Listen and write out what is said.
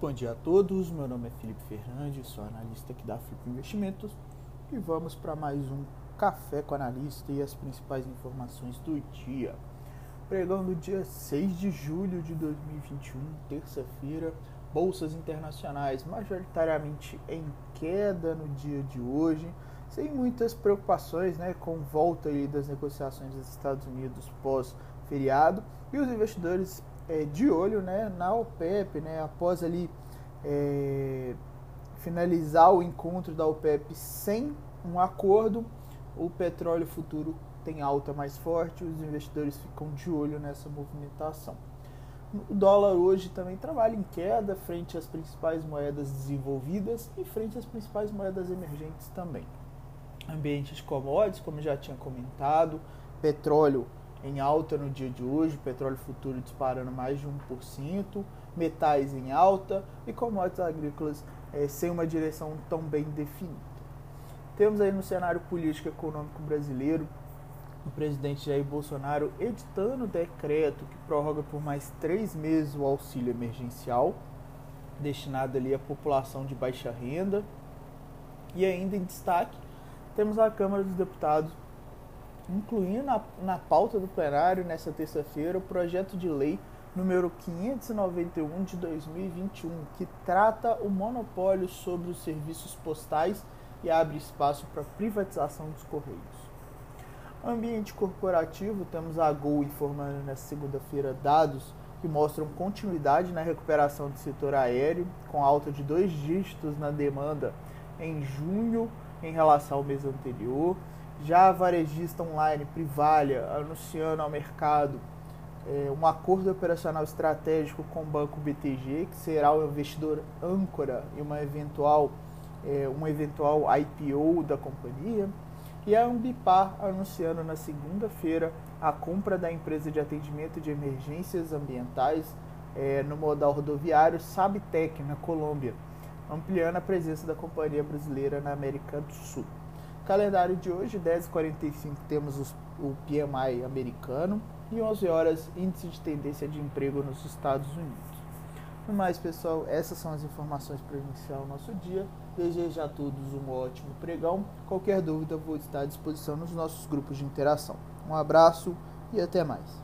bom dia a todos. Meu nome é Felipe Fernandes, sou analista aqui da Flip Investimentos e vamos para mais um Café com Analista e as principais informações do dia. Pregão do dia 6 de julho de 2021, terça-feira, bolsas internacionais majoritariamente em queda no dia de hoje, sem muitas preocupações né, com volta aí das negociações dos Estados Unidos pós-feriado e os investidores é, de olho né, na OPEP, né, após ali é, finalizar o encontro da OPEP sem um acordo, o petróleo futuro tem alta mais forte, os investidores ficam de olho nessa movimentação. O dólar hoje também trabalha em queda frente às principais moedas desenvolvidas e frente às principais moedas emergentes também. Ambiente de commodities, como já tinha comentado, petróleo em alta no dia de hoje, petróleo futuro disparando mais de 1%, metais em alta e commodities agrícolas é, sem uma direção tão bem definida. Temos aí no cenário político econômico brasileiro o presidente Jair Bolsonaro editando decreto que prorroga por mais três meses o auxílio emergencial destinado ali à população de baixa renda. E ainda em destaque, temos a Câmara dos Deputados incluindo na, na pauta do plenário nesta terça-feira o projeto de lei número 591 de 2021, que trata o monopólio sobre os serviços postais e abre espaço para privatização dos correios. Ambiente corporativo, temos a Gol informando nesta segunda-feira dados que mostram continuidade na recuperação do setor aéreo, com alta de dois dígitos na demanda em junho em relação ao mês anterior já a varejista online Privalha anunciando ao mercado é, um acordo operacional estratégico com o banco BTG, que será o investidor âncora e uma eventual, é, um eventual IPO da companhia. E a Ambipar anunciando na segunda-feira a compra da empresa de atendimento de emergências ambientais é, no modal rodoviário Sabtec, na Colômbia, ampliando a presença da companhia brasileira na América do Sul. Calendário de hoje, 10h45, temos os, o PMI americano e 11 horas, índice de tendência de emprego nos Estados Unidos. No mais, pessoal, essas são as informações para iniciar o nosso dia. Desejo a todos um ótimo pregão. Qualquer dúvida, vou estar à disposição nos nossos grupos de interação. Um abraço e até mais.